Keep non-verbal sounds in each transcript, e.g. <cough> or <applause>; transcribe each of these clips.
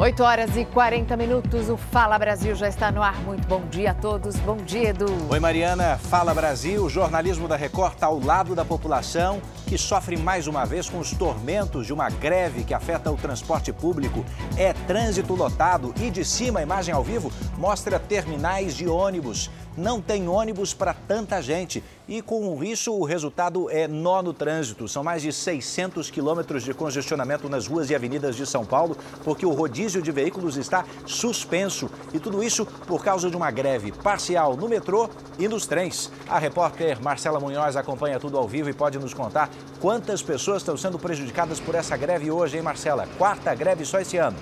8 horas e 40 minutos, o Fala Brasil já está no ar. Muito bom dia a todos. Bom dia, Edu. Oi, Mariana. Fala Brasil. O jornalismo da Record está ao lado da população que sofre mais uma vez com os tormentos de uma greve que afeta o transporte público. É trânsito lotado e de cima a imagem ao vivo mostra terminais de ônibus não tem ônibus para tanta gente. E com isso, o resultado é nó no trânsito. São mais de 600 quilômetros de congestionamento nas ruas e avenidas de São Paulo, porque o rodízio de veículos está suspenso. E tudo isso por causa de uma greve parcial no metrô e nos trens. A repórter Marcela Munhoz acompanha tudo ao vivo e pode nos contar quantas pessoas estão sendo prejudicadas por essa greve hoje, hein, Marcela? Quarta greve só esse ano.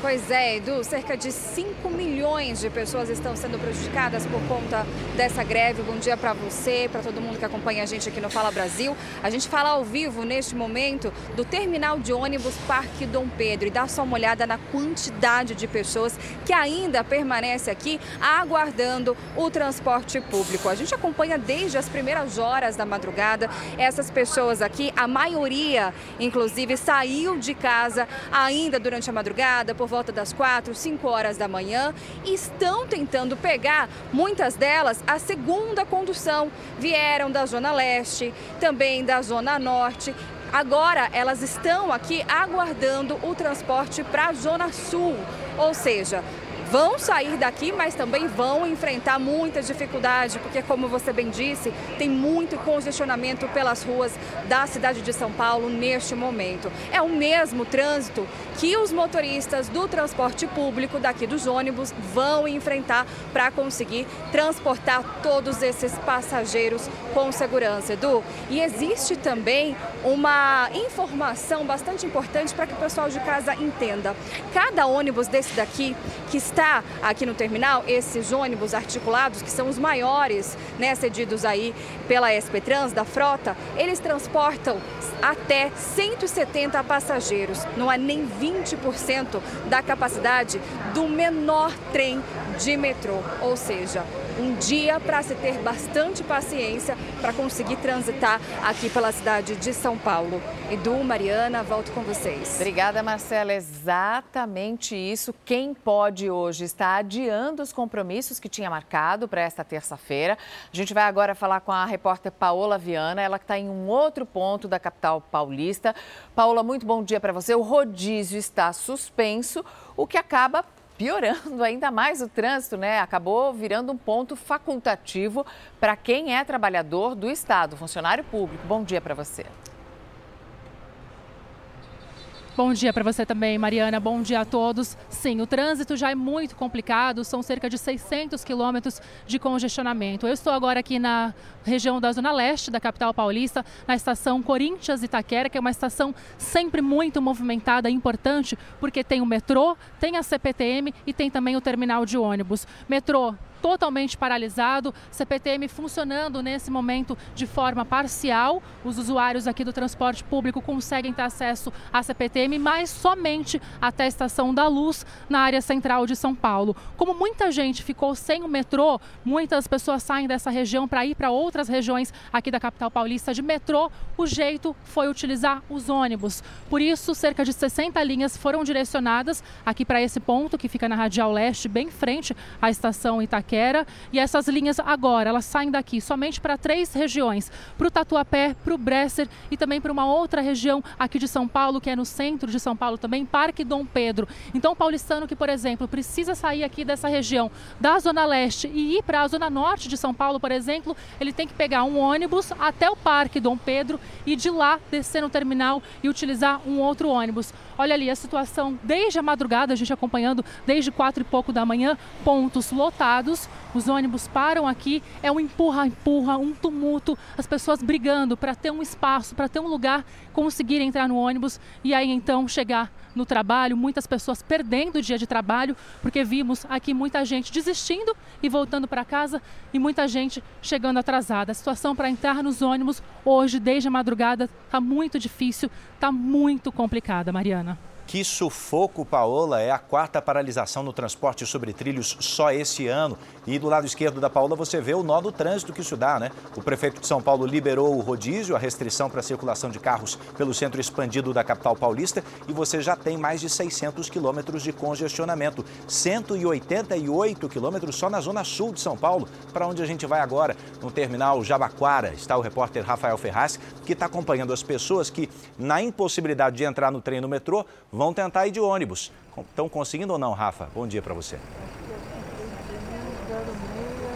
Pois é, Edu, cerca de 5 milhões de pessoas estão sendo prejudicadas por conta dessa greve. Bom dia para você, para todo mundo que acompanha a gente aqui no Fala Brasil. A gente fala ao vivo neste momento do terminal de ônibus Parque Dom Pedro e dá só uma olhada na quantidade de pessoas que ainda permanece aqui aguardando o transporte público. A gente acompanha desde as primeiras horas da madrugada essas pessoas aqui, a maioria, inclusive, saiu de casa ainda durante a madrugada por volta das 4, 5 horas da manhã. E estão tentando pegar, muitas delas, a segunda condução. Vieram da Zona Leste, também da Zona Norte. Agora elas estão aqui aguardando o transporte para a Zona Sul, ou seja, vão sair daqui, mas também vão enfrentar muita dificuldade, porque, como você bem disse, tem muito congestionamento pelas ruas da cidade de São Paulo neste momento. É o mesmo trânsito que os motoristas do transporte público daqui dos ônibus vão enfrentar para conseguir transportar todos esses passageiros com segurança, Edu. E existe também uma informação bastante importante para que o pessoal de casa entenda. Cada ônibus desse daqui que está está aqui no terminal, esses ônibus articulados, que são os maiores, né, cedidos aí pela SP Trans, da frota, eles transportam até 170 passageiros. Não é nem 20% da capacidade do menor trem de metrô. Ou seja, um dia para se ter bastante paciência para conseguir transitar aqui pela cidade de São Paulo. Edu, Mariana, volto com vocês. Obrigada, Marcela. Exatamente isso. Quem pode hoje está adiando os compromissos que tinha marcado para esta terça-feira. A gente vai agora falar com a repórter Paola Viana, ela que está em um outro ponto da capital paulista. Paola, muito bom dia para você. O rodízio está suspenso, o que acaba piorando ainda mais o trânsito, né? Acabou virando um ponto facultativo para quem é trabalhador do Estado, funcionário público. Bom dia para você. Bom dia para você também, Mariana. Bom dia a todos. Sim, o trânsito já é muito complicado, são cerca de 600 quilômetros de congestionamento. Eu estou agora aqui na região da Zona Leste da capital paulista, na estação Corinthians Itaquera, que é uma estação sempre muito movimentada importante, porque tem o metrô, tem a CPTM e tem também o terminal de ônibus. Metrô totalmente paralisado, CPTM funcionando nesse momento de forma parcial. Os usuários aqui do transporte público conseguem ter acesso à CPTM, mas somente até a Estação da Luz, na área central de São Paulo. Como muita gente ficou sem o metrô, muitas pessoas saem dessa região para ir para outras regiões aqui da capital paulista de metrô, o jeito foi utilizar os ônibus. Por isso, cerca de 60 linhas foram direcionadas aqui para esse ponto, que fica na Radial Leste, bem frente à estação Itaquera Itaquera. E essas linhas agora, elas saem daqui somente para três regiões: para o Tatuapé, para o Bresser e também para uma outra região aqui de São Paulo, que é no centro de São Paulo também, Parque Dom Pedro. Então, o paulistano que, por exemplo, precisa sair aqui dessa região da Zona Leste e ir para a Zona Norte de São Paulo, por exemplo, ele tem que pegar um ônibus até o Parque Dom Pedro e de lá descer no terminal e utilizar um outro ônibus. Olha ali a situação desde a madrugada, a gente acompanhando desde quatro e pouco da manhã, pontos lotados, os ônibus param aqui, é um empurra-empurra, um tumulto, as pessoas brigando para ter um espaço, para ter um lugar, conseguir entrar no ônibus e aí então chegar no trabalho, muitas pessoas perdendo o dia de trabalho, porque vimos aqui muita gente desistindo e voltando para casa e muita gente chegando atrasada. A situação para entrar nos ônibus hoje, desde a madrugada, está muito difícil, está muito complicada, Mariana. Que sufoco, Paola, é a quarta paralisação no transporte sobre trilhos só esse ano. E do lado esquerdo da Paola você vê o nó do trânsito que isso dá, né? O prefeito de São Paulo liberou o rodízio, a restrição para a circulação de carros pelo centro expandido da capital paulista e você já tem mais de 600 quilômetros de congestionamento. 188 quilômetros só na zona sul de São Paulo. Para onde a gente vai agora? No terminal Jabaquara está o repórter Rafael Ferraz, que está acompanhando as pessoas que, na impossibilidade de entrar no trem no metrô, vão tentar ir de ônibus. Estão conseguindo ou não, Rafa? Bom dia para você.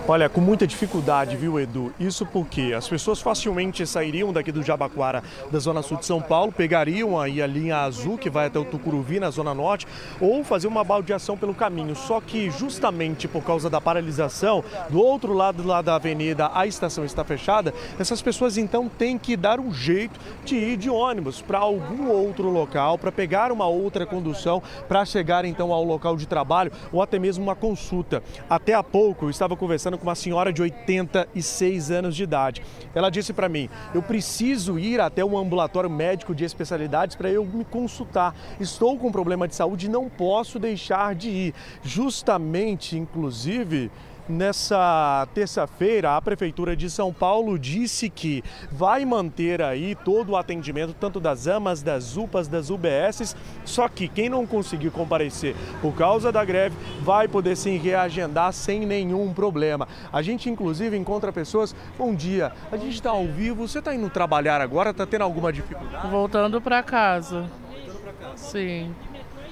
Olha, com muita dificuldade, viu, Edu? Isso porque as pessoas facilmente sairiam daqui do Jabaquara, da zona sul de São Paulo, pegariam aí a linha azul que vai até o Tucuruvi, na zona norte, ou fazer uma baldeação pelo caminho. Só que justamente por causa da paralisação, do outro lado lá da avenida a estação está fechada, essas pessoas então têm que dar um jeito de ir de ônibus para algum outro local, para pegar uma outra condução, para chegar então ao local de trabalho ou até mesmo uma consulta. Até há pouco eu estava conversando conversando com uma senhora de 86 anos de idade. Ela disse para mim: eu preciso ir até um ambulatório médico de especialidades para eu me consultar. Estou com problema de saúde e não posso deixar de ir. Justamente, inclusive, Nessa terça-feira, a Prefeitura de São Paulo disse que vai manter aí todo o atendimento, tanto das AMAs, das UPAs, das UBSs, só que quem não conseguir comparecer por causa da greve vai poder sim reagendar sem nenhum problema. A gente, inclusive, encontra pessoas, bom dia, a gente está ao vivo, você está indo trabalhar agora, está tendo alguma dificuldade? Voltando para casa. Voltando para casa? Sim.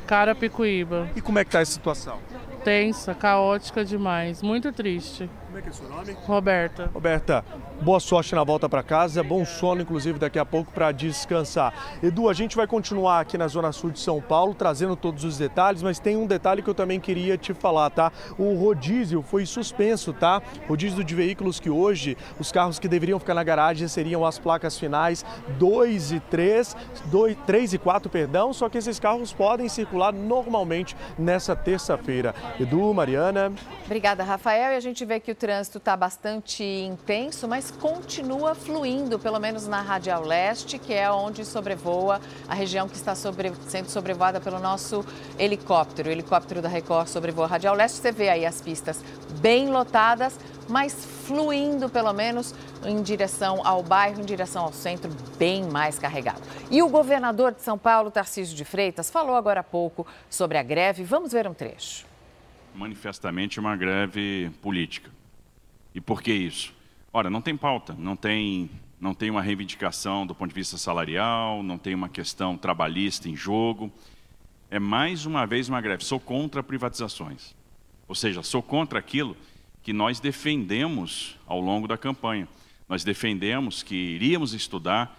Carapicuíba. E como é que está a situação? Tensa, caótica demais, muito triste. Como é que é seu nome? Roberta. Roberta, boa sorte na volta para casa, bom sono inclusive daqui a pouco para descansar. Edu, a gente vai continuar aqui na Zona Sul de São Paulo trazendo todos os detalhes, mas tem um detalhe que eu também queria te falar, tá? O rodízio foi suspenso, tá? Rodízio de veículos que hoje os carros que deveriam ficar na garagem seriam as placas finais 2 e 3, 2, 3 e 4, perdão, só que esses carros podem circular normalmente nessa terça-feira. Edu, Mariana. Obrigada, Rafael. E a gente vê que o trânsito está bastante intenso, mas continua fluindo, pelo menos na Radial Leste, que é onde sobrevoa a região que está sobre, sendo sobrevoada pelo nosso helicóptero. O helicóptero da Record sobrevoa a Radial Leste. Você vê aí as pistas bem lotadas, mas fluindo pelo menos em direção ao bairro, em direção ao centro, bem mais carregado. E o governador de São Paulo, Tarcísio de Freitas, falou agora há pouco sobre a greve. Vamos ver um trecho. Manifestamente uma greve política e por que isso? Ora, não tem pauta, não tem, não tem uma reivindicação do ponto de vista salarial, não tem uma questão trabalhista em jogo. É mais uma vez uma greve. Sou contra privatizações. Ou seja, sou contra aquilo que nós defendemos ao longo da campanha. Nós defendemos que iríamos estudar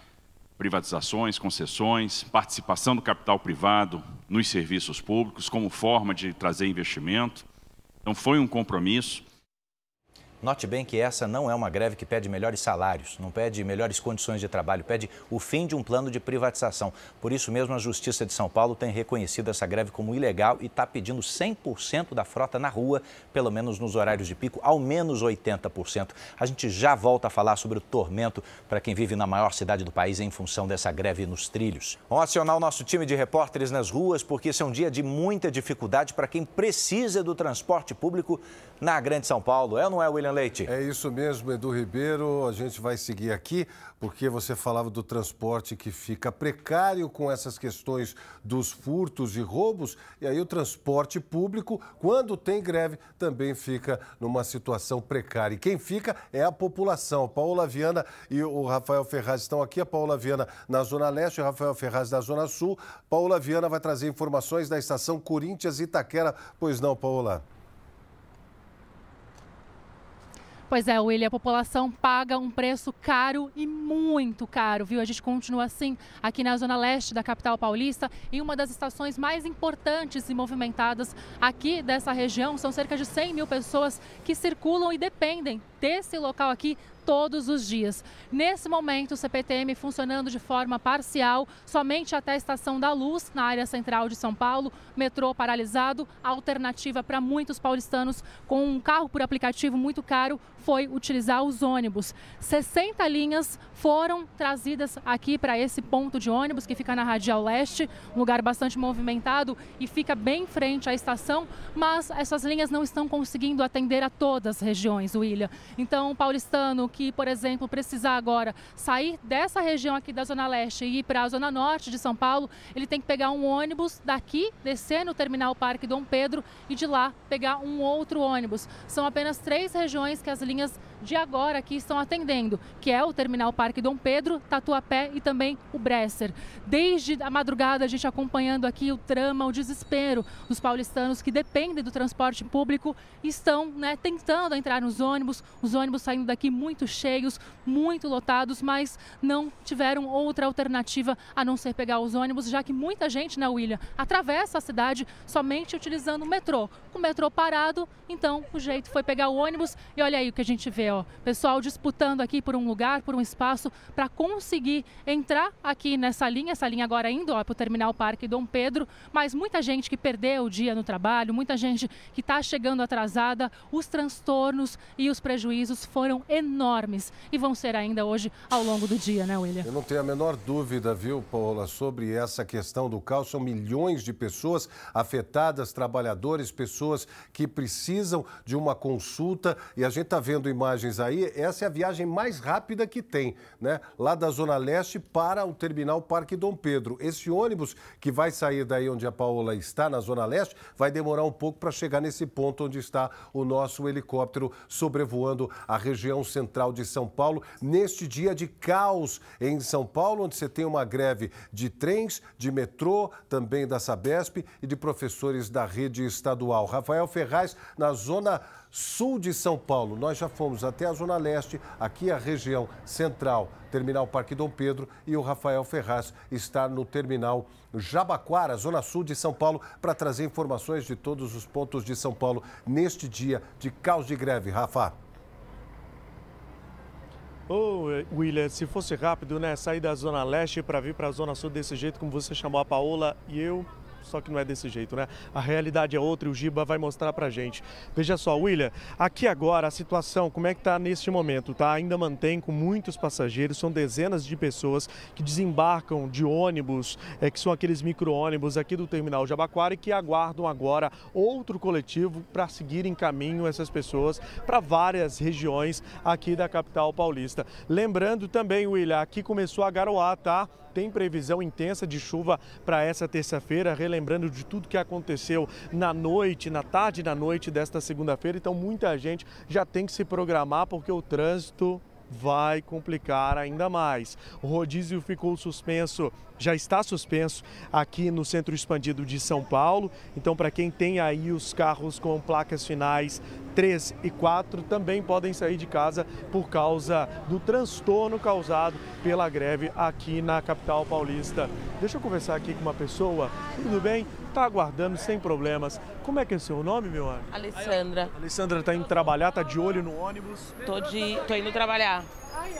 privatizações, concessões, participação do capital privado nos serviços públicos como forma de trazer investimento. Então, foi um compromisso. Note bem que essa não é uma greve que pede melhores salários, não pede melhores condições de trabalho, pede o fim de um plano de privatização. Por isso mesmo, a Justiça de São Paulo tem reconhecido essa greve como ilegal e está pedindo 100% da frota na rua, pelo menos nos horários de pico, ao menos 80%. A gente já volta a falar sobre o tormento para quem vive na maior cidade do país em função dessa greve nos trilhos. Vamos acionar o nosso time de repórteres nas ruas, porque esse é um dia de muita dificuldade para quem precisa do transporte público na Grande São Paulo. É ou não é, William Leite? É isso mesmo, Edu Ribeiro. A gente vai seguir aqui porque você falava do transporte que fica precário com essas questões dos furtos e roubos. E aí o transporte público, quando tem greve, também fica numa situação precária. E quem fica é a população. Paula Viana e o Rafael Ferraz estão aqui. A Paula Viana na Zona Leste o Rafael Ferraz na Zona Sul. Paula Viana vai trazer informações da estação Corinthians Itaquera. Pois não, Paula? Pois é, William, a população paga um preço caro e muito caro, viu? A gente continua assim aqui na zona leste da capital paulista, em uma das estações mais importantes e movimentadas aqui dessa região. São cerca de 100 mil pessoas que circulam e dependem desse local aqui todos os dias. Nesse momento, o CPTM funcionando de forma parcial, somente até a Estação da Luz, na área central de São Paulo, metrô paralisado. Alternativa para muitos paulistanos com um carro por aplicativo muito caro foi utilizar os ônibus. 60 linhas foram trazidas aqui para esse ponto de ônibus que fica na Radial Leste, um lugar bastante movimentado e fica bem em frente à estação, mas essas linhas não estão conseguindo atender a todas as regiões, William. Então, o paulistano que, por exemplo, precisar agora sair dessa região aqui da Zona Leste e ir para a Zona Norte de São Paulo, ele tem que pegar um ônibus daqui, descer no terminal Parque Dom Pedro e de lá pegar um outro ônibus. São apenas três regiões que as linhas de agora aqui estão atendendo, que é o Terminal Parque Dom Pedro, Tatuapé e também o Bresser. Desde a madrugada a gente acompanhando aqui o trama, o desespero dos paulistanos que dependem do transporte público estão né, tentando entrar nos ônibus, os ônibus saindo daqui muito cheios, muito lotados, mas não tiveram outra alternativa a não ser pegar os ônibus, já que muita gente na William atravessa a cidade somente utilizando o metrô. Com o metrô parado, então o jeito foi pegar o ônibus e olha aí o que a gente vê, ó, pessoal disputando aqui por um lugar, por um espaço para conseguir entrar aqui nessa linha, essa linha agora indo para o Terminal Parque Dom Pedro, mas muita gente que perdeu o dia no trabalho, muita gente que está chegando atrasada, os transtornos e os prejuízos foram enormes e vão ser ainda hoje ao longo do dia, né, William? Eu não tenho a menor dúvida, viu, Paula, sobre essa questão do caos. São milhões de pessoas afetadas, trabalhadores, pessoas que precisam de uma consulta e a gente está vendo imagens aí. Essa é a viagem mais rápida que tem, né? Lá da Zona Leste para o terminal Parque Dom Pedro. Esse ônibus que vai sair daí onde a Paola está, na Zona Leste, vai demorar um pouco para chegar nesse ponto onde está o nosso helicóptero sobrevoando a região central de São Paulo, neste dia de caos em São Paulo, onde você tem uma greve de trens, de metrô, também da Sabesp e de professores da rede estadual. Rafael Ferraz, na zona sul de São Paulo. Nós já fomos até a Zona Leste, aqui a região central, Terminal Parque Dom Pedro, e o Rafael Ferraz está no Terminal Jabaquara, Zona Sul de São Paulo, para trazer informações de todos os pontos de São Paulo neste dia de caos de greve. Rafa. Ô, oh, William, se fosse rápido, né? Sair da Zona Leste para vir para a Zona Sul desse jeito, como você chamou a Paola e eu, só que não é desse jeito, né? A realidade é outra e o Giba vai mostrar pra gente. Veja só, William, aqui agora a situação, como é que tá neste momento, tá? Ainda mantém com muitos passageiros, são dezenas de pessoas que desembarcam de ônibus, é, que são aqueles micro-ônibus aqui do terminal Jabaquara e que aguardam agora outro coletivo para seguir em caminho essas pessoas para várias regiões aqui da capital paulista. Lembrando também, William, aqui começou a garoar, tá? Tem previsão intensa de chuva para essa terça-feira, relembrando de tudo que aconteceu na noite, na tarde na noite desta segunda-feira. Então, muita gente já tem que se programar porque o trânsito vai complicar ainda mais. O rodízio ficou suspenso, já está suspenso aqui no centro expandido de São Paulo. Então, para quem tem aí os carros com placas finais 3 e 4, também podem sair de casa por causa do transtorno causado pela greve aqui na capital paulista. Deixa eu conversar aqui com uma pessoa. Tudo bem? Está aguardando sem problemas. Como é que é o seu nome, meu amigo? Alessandra. Alessandra está indo trabalhar, está de olho no ônibus? Tô, de, tô indo trabalhar.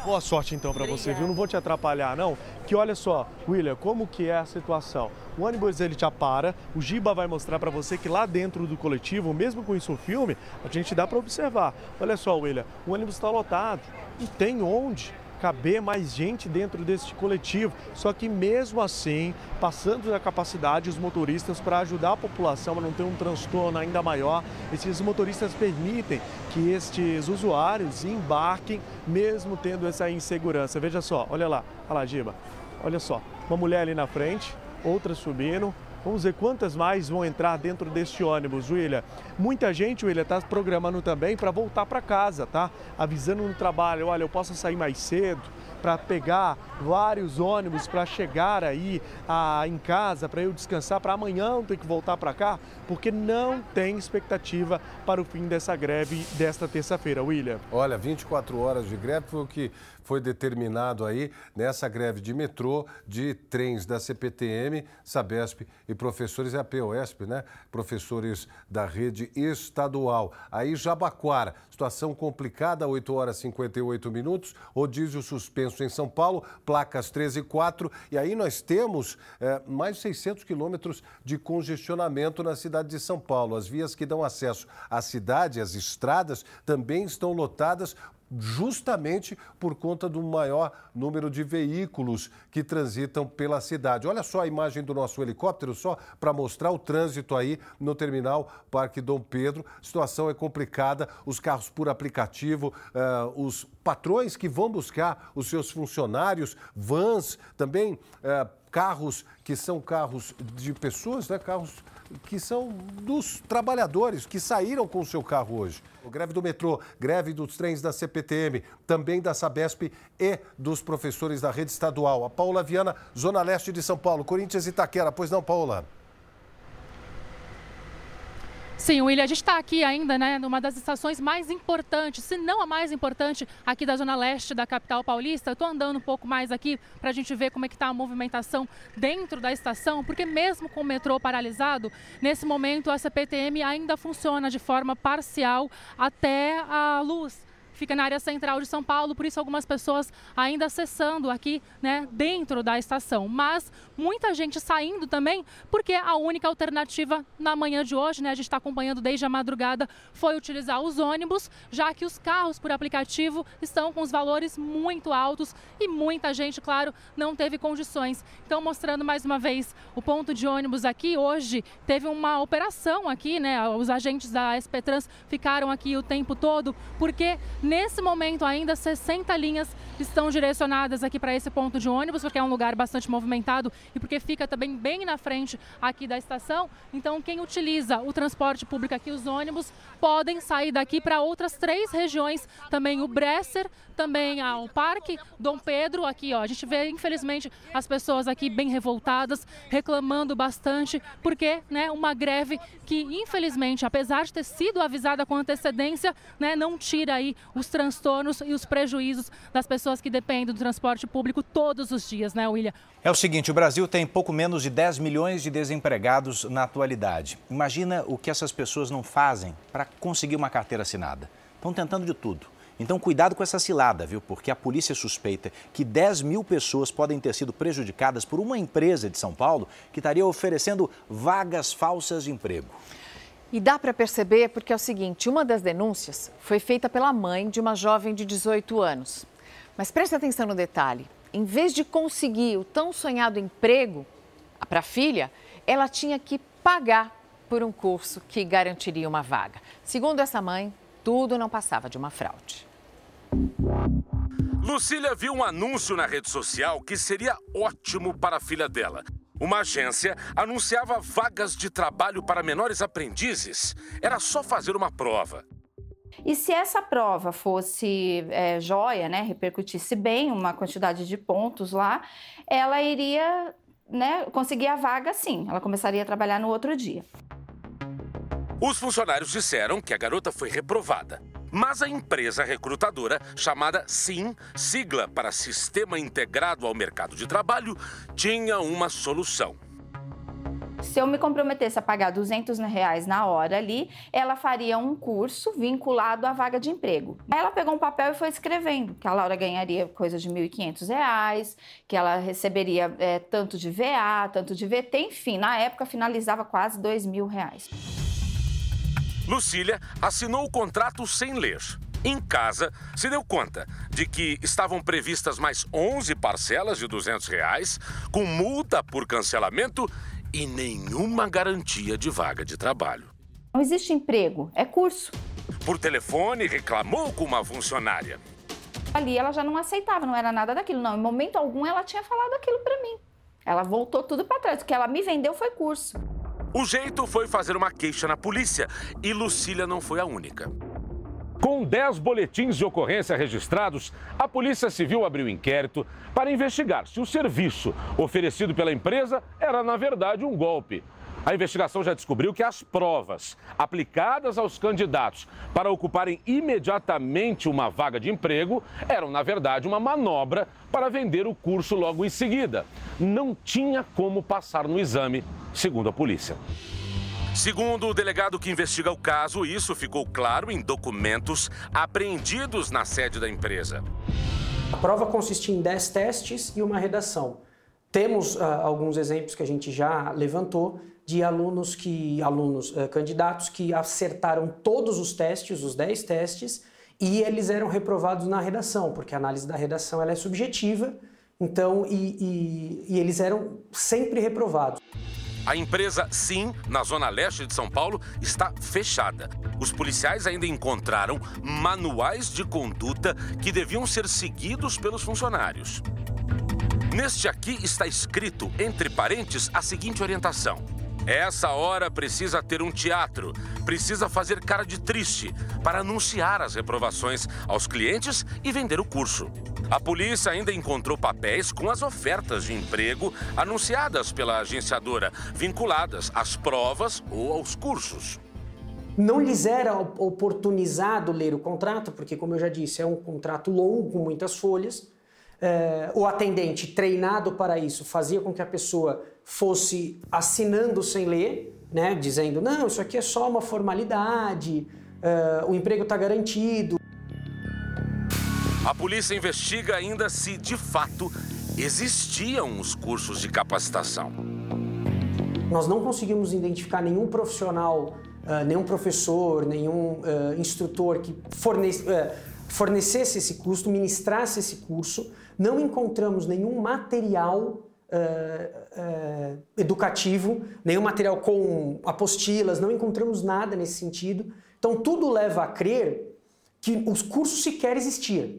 Boa sorte então para você, viu? Não vou te atrapalhar não. Que olha só, William, como que é a situação? O ônibus ele já para, o Giba vai mostrar para você que lá dentro do coletivo, mesmo com isso o filme, a gente dá para observar. Olha só, William, o ônibus está lotado, não tem onde caber mais gente dentro deste coletivo. Só que mesmo assim, passando da capacidade, os motoristas, para ajudar a população a não ter um transtorno ainda maior, esses motoristas permitem que estes usuários embarquem, mesmo tendo essa insegurança. Veja só, olha lá, olha lá, Giba, olha só, uma mulher ali na frente, outra subindo, Vamos ver quantas mais vão entrar dentro deste ônibus, William. Muita gente, William, está programando também para voltar para casa, tá? Avisando no trabalho, olha, eu posso sair mais cedo para pegar vários ônibus para chegar aí a, em casa, para eu descansar, para amanhã não ter que voltar para cá, porque não tem expectativa para o fim dessa greve desta terça-feira, William. Olha, 24 horas de greve foi o que foi determinado aí nessa greve de metrô, de trens da CPTM, Sabesp e professores, é a POSP, né? Professores da rede estadual. Aí Jabaquara, situação complicada, 8 horas e 58 minutos, rodízio suspenso em São Paulo, placas 13 e 4, e aí nós temos é, mais de 600 quilômetros de congestionamento na cidade de São Paulo. As vias que dão acesso à cidade, as estradas, também estão lotadas justamente por conta do maior número de veículos que transitam pela cidade. Olha só a imagem do nosso helicóptero, só para mostrar o trânsito aí no terminal Parque Dom Pedro. A situação é complicada, os carros por aplicativo, uh, os patrões que vão buscar os seus funcionários, vans, também uh, carros que são carros de pessoas, né? carros que são dos trabalhadores que saíram com o seu carro hoje. Greve do metrô, greve dos trens da CPTM, também da Sabesp e dos professores da rede estadual. A Paula Viana, Zona Leste de São Paulo, Corinthians e Itaquera. Pois não, Paula? Sim, William, a gente está aqui ainda, né, numa das estações mais importantes, se não a mais importante, aqui da zona leste da capital paulista. Estou andando um pouco mais aqui para a gente ver como é que está a movimentação dentro da estação, porque mesmo com o metrô paralisado, nesse momento a CPTM ainda funciona de forma parcial até a luz fica na área central de São Paulo, por isso algumas pessoas ainda acessando aqui, né, dentro da estação. Mas muita gente saindo também, porque a única alternativa na manhã de hoje, né, a gente está acompanhando desde a madrugada, foi utilizar os ônibus, já que os carros por aplicativo estão com os valores muito altos e muita gente, claro, não teve condições. Então, mostrando mais uma vez o ponto de ônibus aqui, hoje teve uma operação aqui, né, os agentes da SP Trans ficaram aqui o tempo todo, porque Nesse momento, ainda 60 linhas estão direcionadas aqui para esse ponto de ônibus, porque é um lugar bastante movimentado e porque fica também bem na frente aqui da estação. Então, quem utiliza o transporte público aqui, os ônibus, podem sair daqui para outras três regiões, também o Bresser, também ao Parque Dom Pedro. Aqui, ó, a gente vê, infelizmente, as pessoas aqui bem revoltadas, reclamando bastante, porque, né, uma greve que, infelizmente, apesar de ter sido avisada com antecedência, né, não tira aí os transtornos e os prejuízos das pessoas que dependem do transporte público todos os dias, né, William? É o seguinte, o Brasil tem pouco menos de 10 milhões de desempregados na atualidade. Imagina o que essas pessoas não fazem para conseguir uma carteira assinada. Estão tentando de tudo então, cuidado com essa cilada, viu? Porque a polícia suspeita que 10 mil pessoas podem ter sido prejudicadas por uma empresa de São Paulo que estaria oferecendo vagas falsas de emprego. E dá para perceber porque é o seguinte: uma das denúncias foi feita pela mãe de uma jovem de 18 anos. Mas preste atenção no detalhe: em vez de conseguir o tão sonhado emprego para a filha, ela tinha que pagar por um curso que garantiria uma vaga. Segundo essa mãe, tudo não passava de uma fraude. Lucília viu um anúncio na rede social que seria ótimo para a filha dela. Uma agência anunciava vagas de trabalho para menores aprendizes. Era só fazer uma prova. E se essa prova fosse é, joia, né, repercutisse bem, uma quantidade de pontos lá, ela iria né, conseguir a vaga sim. Ela começaria a trabalhar no outro dia. Os funcionários disseram que a garota foi reprovada. Mas a empresa recrutadora, chamada SIM, sigla para Sistema Integrado ao Mercado de Trabalho, tinha uma solução. Se eu me comprometesse a pagar 200 reais na hora ali, ela faria um curso vinculado à vaga de emprego. Aí ela pegou um papel e foi escrevendo que a Laura ganharia coisa de 1.500 reais, que ela receberia é, tanto de VA, tanto de VT, enfim, na época finalizava quase 2 mil reais. Lucília assinou o contrato sem ler. Em casa, se deu conta de que estavam previstas mais 11 parcelas de 200 reais, com multa por cancelamento e nenhuma garantia de vaga de trabalho. Não existe emprego, é curso. Por telefone, reclamou com uma funcionária. Ali ela já não aceitava, não era nada daquilo, não. Em momento algum ela tinha falado aquilo para mim. Ela voltou tudo para trás. O que ela me vendeu foi curso. O jeito foi fazer uma queixa na polícia e Lucília não foi a única. Com 10 boletins de ocorrência registrados, a Polícia Civil abriu inquérito para investigar se o serviço oferecido pela empresa era, na verdade, um golpe. A investigação já descobriu que as provas aplicadas aos candidatos para ocuparem imediatamente uma vaga de emprego eram, na verdade, uma manobra para vender o curso logo em seguida. Não tinha como passar no exame, segundo a polícia. Segundo o delegado que investiga o caso, isso ficou claro em documentos apreendidos na sede da empresa. A prova consistia em 10 testes e uma redação. Temos uh, alguns exemplos que a gente já levantou de alunos que alunos uh, candidatos que acertaram todos os testes, os 10 testes, e eles eram reprovados na redação, porque a análise da redação ela é subjetiva, então e, e, e eles eram sempre reprovados. A empresa Sim, na zona leste de São Paulo, está fechada. Os policiais ainda encontraram manuais de conduta que deviam ser seguidos pelos funcionários. Neste aqui está escrito, entre parênteses, a seguinte orientação: essa hora precisa ter um teatro, precisa fazer cara de triste para anunciar as reprovações aos clientes e vender o curso. A polícia ainda encontrou papéis com as ofertas de emprego anunciadas pela agenciadora, vinculadas às provas ou aos cursos. Não lhes era oportunizado ler o contrato, porque, como eu já disse, é um contrato longo, com muitas folhas. É, o atendente treinado para isso fazia com que a pessoa fosse assinando sem ler, né, dizendo: não, isso aqui é só uma formalidade, uh, o emprego está garantido. A polícia investiga ainda se, de fato, existiam os cursos de capacitação. Nós não conseguimos identificar nenhum profissional, uh, nenhum professor, nenhum uh, instrutor que fornece, fornecesse esse curso, ministrasse esse curso. Não encontramos nenhum material uh, educativo, nenhum material com apostilas, não encontramos nada nesse sentido. Então tudo leva a crer que os cursos sequer existiam.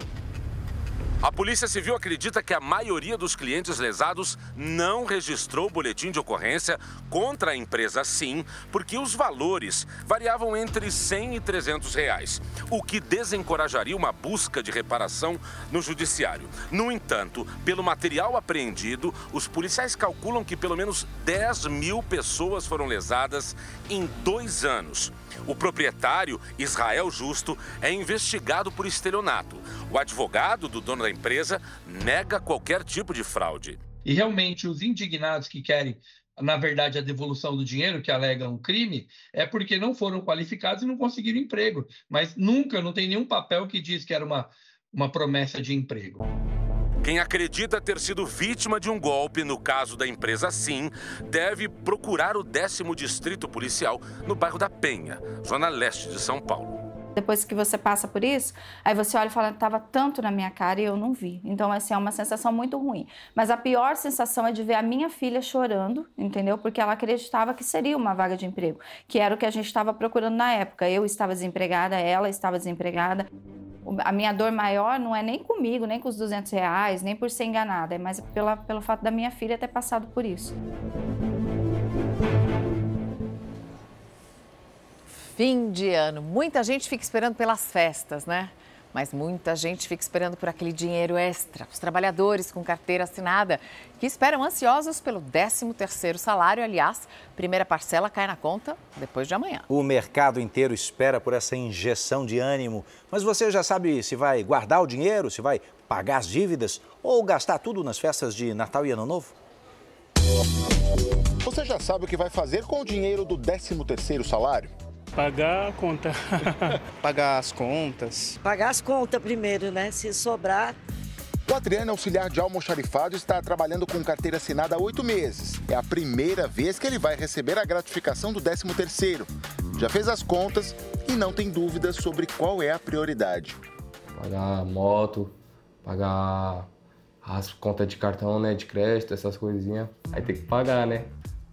A Polícia Civil acredita que a maioria dos clientes lesados não registrou boletim de ocorrência contra a empresa Sim, porque os valores variavam entre 100 e 300 reais, o que desencorajaria uma busca de reparação no judiciário. No entanto, pelo material apreendido, os policiais calculam que pelo menos 10 mil pessoas foram lesadas em dois anos. O proprietário, Israel Justo, é investigado por estelionato. O advogado do dono da empresa nega qualquer tipo de fraude. E realmente os indignados que querem na verdade, a devolução do dinheiro, que alegam crime, é porque não foram qualificados e não conseguiram emprego. Mas nunca, não tem nenhum papel que diz que era uma, uma promessa de emprego. Quem acredita ter sido vítima de um golpe, no caso da empresa Sim, deve procurar o décimo distrito policial no bairro da Penha, zona leste de São Paulo. Depois que você passa por isso, aí você olha e fala, estava tanto na minha cara e eu não vi. Então, assim, é uma sensação muito ruim. Mas a pior sensação é de ver a minha filha chorando, entendeu? Porque ela acreditava que seria uma vaga de emprego, que era o que a gente estava procurando na época. Eu estava desempregada, ela estava desempregada a minha dor maior não é nem comigo, nem com os 200 reais, nem por ser enganada, é mais pela, pelo fato da minha filha ter passado por isso. Fim de ano. Muita gente fica esperando pelas festas, né? Mas muita gente fica esperando por aquele dinheiro extra. Os trabalhadores com carteira assinada que esperam ansiosos pelo 13º salário. Aliás, primeira parcela cai na conta depois de amanhã. O mercado inteiro espera por essa injeção de ânimo. Mas você já sabe se vai guardar o dinheiro, se vai pagar as dívidas ou gastar tudo nas festas de Natal e Ano Novo? Você já sabe o que vai fazer com o dinheiro do 13º salário? Pagar a conta. <laughs> Pagar as contas. Pagar as contas primeiro, né? Se sobrar. O Adriano, auxiliar de almoxarifado, está trabalhando com carteira assinada há oito meses. É a primeira vez que ele vai receber a gratificação do 13 terceiro. Já fez as contas e não tem dúvidas sobre qual é a prioridade. Pagar moto, pagar as contas de cartão, né, de crédito, essas coisinhas. Aí tem que pagar, né?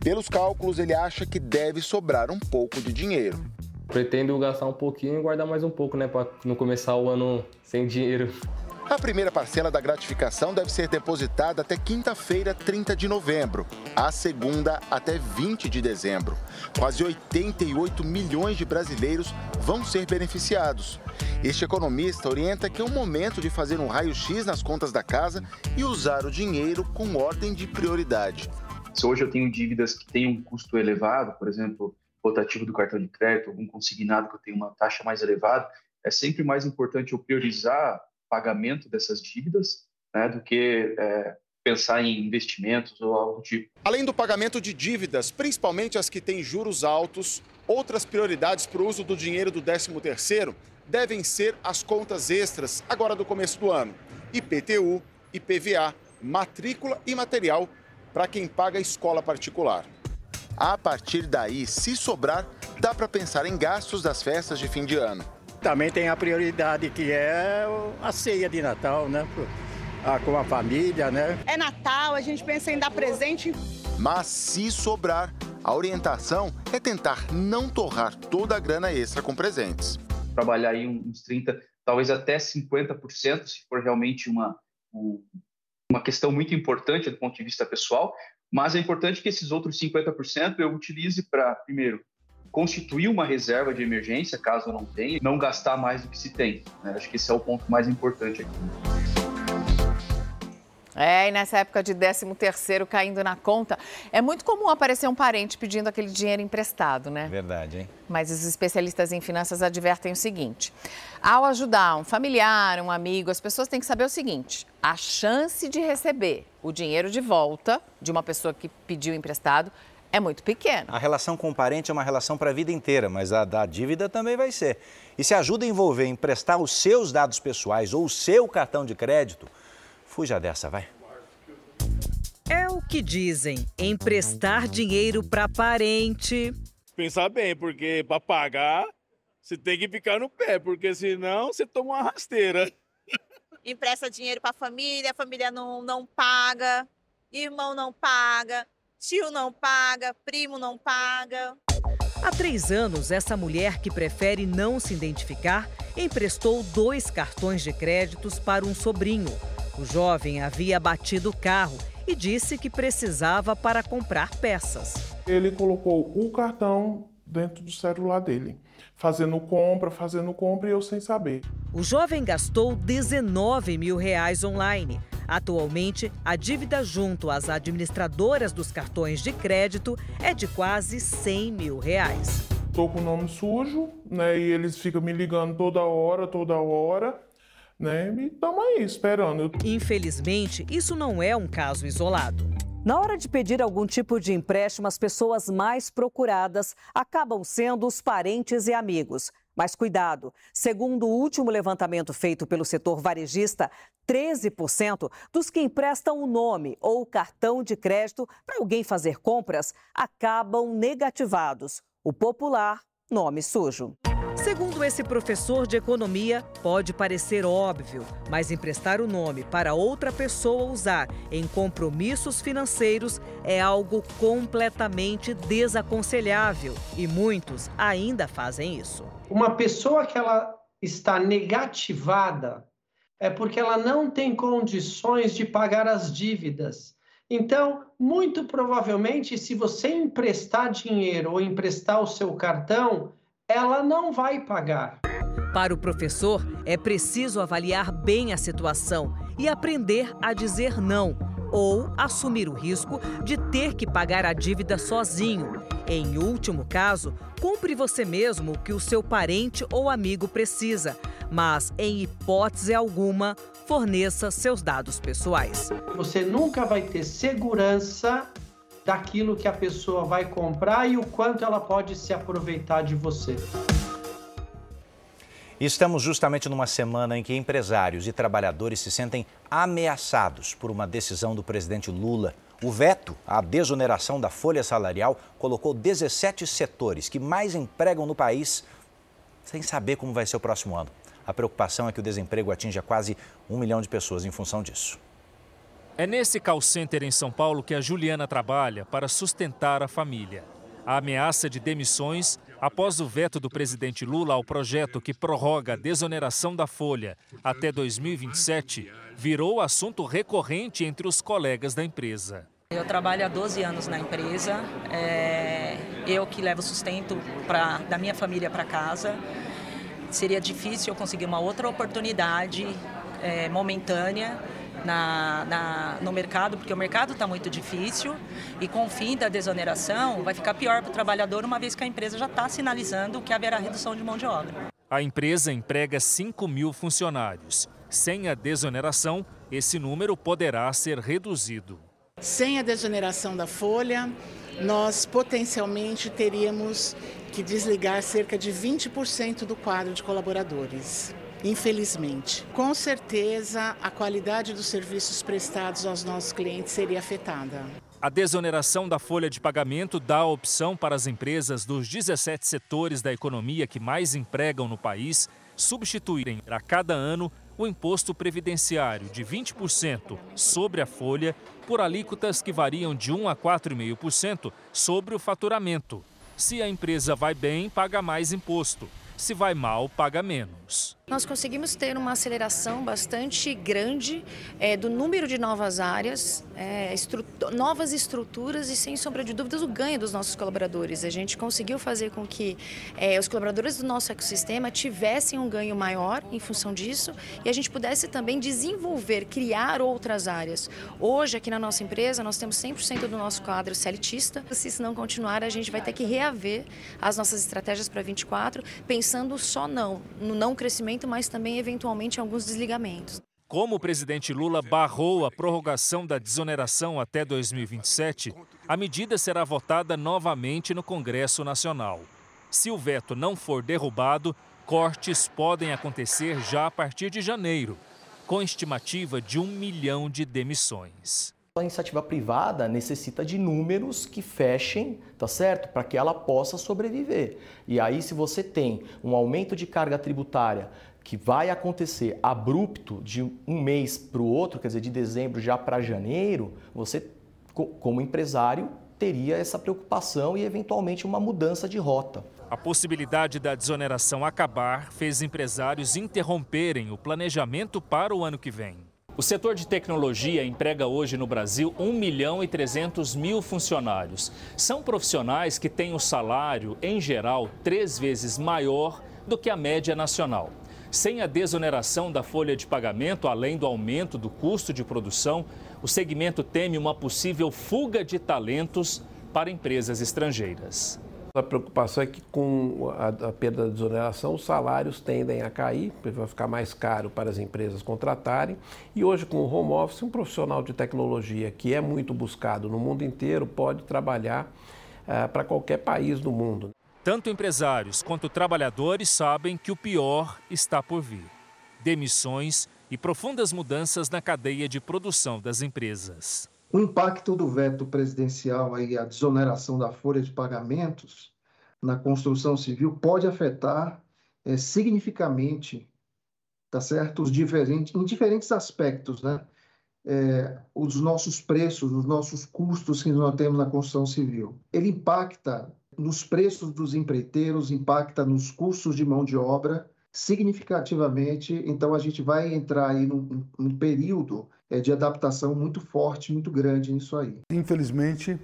Pelos cálculos, ele acha que deve sobrar um pouco de dinheiro. Pretendo gastar um pouquinho e guardar mais um pouco, né, para não começar o ano sem dinheiro. A primeira parcela da gratificação deve ser depositada até quinta-feira, 30 de novembro. A segunda até 20 de dezembro. Quase 88 milhões de brasileiros vão ser beneficiados. Este economista orienta que é o momento de fazer um raio-x nas contas da casa e usar o dinheiro com ordem de prioridade. Se hoje eu tenho dívidas que têm um custo elevado, por exemplo, rotativo do cartão de crédito, algum consignado que eu tenho uma taxa mais elevada, é sempre mais importante eu priorizar pagamento dessas dívidas né, do que é, pensar em investimentos ou algo do tipo. Além do pagamento de dívidas, principalmente as que têm juros altos, outras prioridades para o uso do dinheiro do 13º devem ser as contas extras agora do começo do ano. IPTU, IPVA, matrícula e material para quem paga escola particular. A partir daí, se sobrar, dá para pensar em gastos das festas de fim de ano. Também tem a prioridade que é a ceia de Natal, né? Com a família, né? É Natal, a gente pensa em dar presente. Mas se sobrar, a orientação é tentar não torrar toda a grana extra com presentes. Trabalhar aí uns 30, talvez até 50%, se for realmente uma, uma questão muito importante do ponto de vista pessoal, mas é importante que esses outros 50% eu utilize para, primeiro, constituir uma reserva de emergência, caso não tenha, não gastar mais do que se tem. Né? Acho que esse é o ponto mais importante aqui. É, e nessa época de 13 terceiro caindo na conta, é muito comum aparecer um parente pedindo aquele dinheiro emprestado, né? Verdade, hein? Mas os especialistas em finanças advertem o seguinte: ao ajudar um familiar, um amigo, as pessoas têm que saber o seguinte: a chance de receber o dinheiro de volta de uma pessoa que pediu emprestado é muito pequena. A relação com o parente é uma relação para a vida inteira, mas a da dívida também vai ser. E se ajuda a envolver emprestar os seus dados pessoais ou o seu cartão de crédito, Fuja dessa, vai. É o que dizem, emprestar dinheiro para parente. Pensar bem, porque para pagar você tem que ficar no pé, porque senão você toma uma rasteira. <laughs> Empresta dinheiro para a família, a família não, não paga, irmão não paga, tio não paga, primo não paga. Há três anos, essa mulher que prefere não se identificar emprestou dois cartões de créditos para um sobrinho. O jovem havia batido o carro e disse que precisava para comprar peças. Ele colocou o cartão dentro do celular dele, fazendo compra, fazendo compra e eu sem saber. O jovem gastou 19 mil reais online. Atualmente, a dívida junto às administradoras dos cartões de crédito é de quase 100 mil reais. Estou com o nome sujo, né? E eles ficam me ligando toda hora, toda hora né? E estamos aí esperando. Infelizmente, isso não é um caso isolado. Na hora de pedir algum tipo de empréstimo, as pessoas mais procuradas acabam sendo os parentes e amigos. Mas cuidado, segundo o último levantamento feito pelo setor varejista, 13% dos que emprestam o nome ou o cartão de crédito para alguém fazer compras acabam negativados. O popular nome sujo. Segundo esse professor de economia, pode parecer óbvio, mas emprestar o nome para outra pessoa usar em compromissos financeiros é algo completamente desaconselhável e muitos ainda fazem isso. Uma pessoa que ela está negativada é porque ela não tem condições de pagar as dívidas. Então, muito provavelmente, se você emprestar dinheiro ou emprestar o seu cartão, ela não vai pagar. Para o professor, é preciso avaliar bem a situação e aprender a dizer não ou assumir o risco de ter que pagar a dívida sozinho. Em último caso, cumpre você mesmo o que o seu parente ou amigo precisa, mas em hipótese alguma, forneça seus dados pessoais. Você nunca vai ter segurança daquilo que a pessoa vai comprar e o quanto ela pode se aproveitar de você. Estamos justamente numa semana em que empresários e trabalhadores se sentem ameaçados por uma decisão do presidente Lula. O veto à desoneração da folha salarial colocou 17 setores que mais empregam no país sem saber como vai ser o próximo ano. A preocupação é que o desemprego atinja quase um milhão de pessoas em função disso. É nesse call center em São Paulo que a Juliana trabalha para sustentar a família. A ameaça de demissões após o veto do presidente Lula ao projeto que prorroga a desoneração da folha até 2027 virou assunto recorrente entre os colegas da empresa. Eu trabalho há 12 anos na empresa, é, eu que levo sustento pra, da minha família para casa. Seria difícil eu conseguir uma outra oportunidade é, momentânea na, na, no mercado, porque o mercado está muito difícil e com o fim da desoneração vai ficar pior para o trabalhador, uma vez que a empresa já está sinalizando que haverá redução de mão de obra. A empresa emprega 5 mil funcionários. Sem a desoneração, esse número poderá ser reduzido. Sem a desoneração da folha, nós potencialmente teríamos que desligar cerca de 20% do quadro de colaboradores. Infelizmente. Com certeza, a qualidade dos serviços prestados aos nossos clientes seria afetada. A desoneração da folha de pagamento dá a opção para as empresas dos 17 setores da economia que mais empregam no país substituírem a cada ano o imposto previdenciário de 20% sobre a folha por alíquotas que variam de 1 a 4,5% sobre o faturamento. Se a empresa vai bem, paga mais imposto. Se vai mal, paga menos. Nós conseguimos ter uma aceleração bastante grande é, do número de novas áreas, é, estru novas estruturas e, sem sombra de dúvidas, o ganho dos nossos colaboradores. A gente conseguiu fazer com que é, os colaboradores do nosso ecossistema tivessem um ganho maior em função disso e a gente pudesse também desenvolver, criar outras áreas. Hoje, aqui na nossa empresa, nós temos 100% do nosso quadro celitista. Se isso não continuar, a gente vai ter que reaver as nossas estratégias para 24, pensando só não, no não crescimento mas também, eventualmente, alguns desligamentos. Como o presidente Lula barrou a prorrogação da desoneração até 2027, a medida será votada novamente no Congresso Nacional. Se o veto não for derrubado, cortes podem acontecer já a partir de janeiro, com estimativa de um milhão de demissões. A iniciativa privada necessita de números que fechem, tá certo? Para que ela possa sobreviver. E aí, se você tem um aumento de carga tributária que vai acontecer abrupto de um mês para o outro, quer dizer, de dezembro já para janeiro, você, como empresário, teria essa preocupação e, eventualmente, uma mudança de rota. A possibilidade da desoneração acabar fez empresários interromperem o planejamento para o ano que vem. O setor de tecnologia emprega hoje no Brasil 1 milhão e 300 mil funcionários. São profissionais que têm o salário, em geral, três vezes maior do que a média nacional. Sem a desoneração da folha de pagamento, além do aumento do custo de produção, o segmento teme uma possível fuga de talentos para empresas estrangeiras. A preocupação é que com a, a, perda da desoneração, os salários tendem a cair, vai ficar mais caro para as empresas contratarem. E hoje, com o home office, um profissional de tecnologia que é muito buscado no mundo inteiro pode trabalhar uh, para qualquer país do mundo. Tanto empresários quanto trabalhadores sabem que o pior está por vir: demissões e profundas mudanças na cadeia de produção das empresas. O impacto do veto presidencial e a desoneração da folha de pagamentos na construção civil pode afetar é, significativamente, tá certo, os diferentes, em diferentes aspectos, né? É, os nossos preços, os nossos custos que nós temos na construção civil. Ele impacta nos preços dos empreiteiros, impacta nos custos de mão de obra significativamente. Então, a gente vai entrar aí num, num período de adaptação muito forte, muito grande nisso aí. Infelizmente,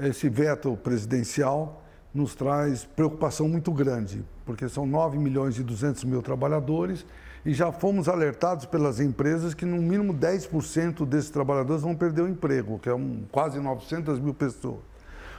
esse veto presidencial nos traz preocupação muito grande, porque são 9 milhões e 200 mil trabalhadores e já fomos alertados pelas empresas que no mínimo 10% desses trabalhadores vão perder o emprego, que é um, quase 900 mil pessoas.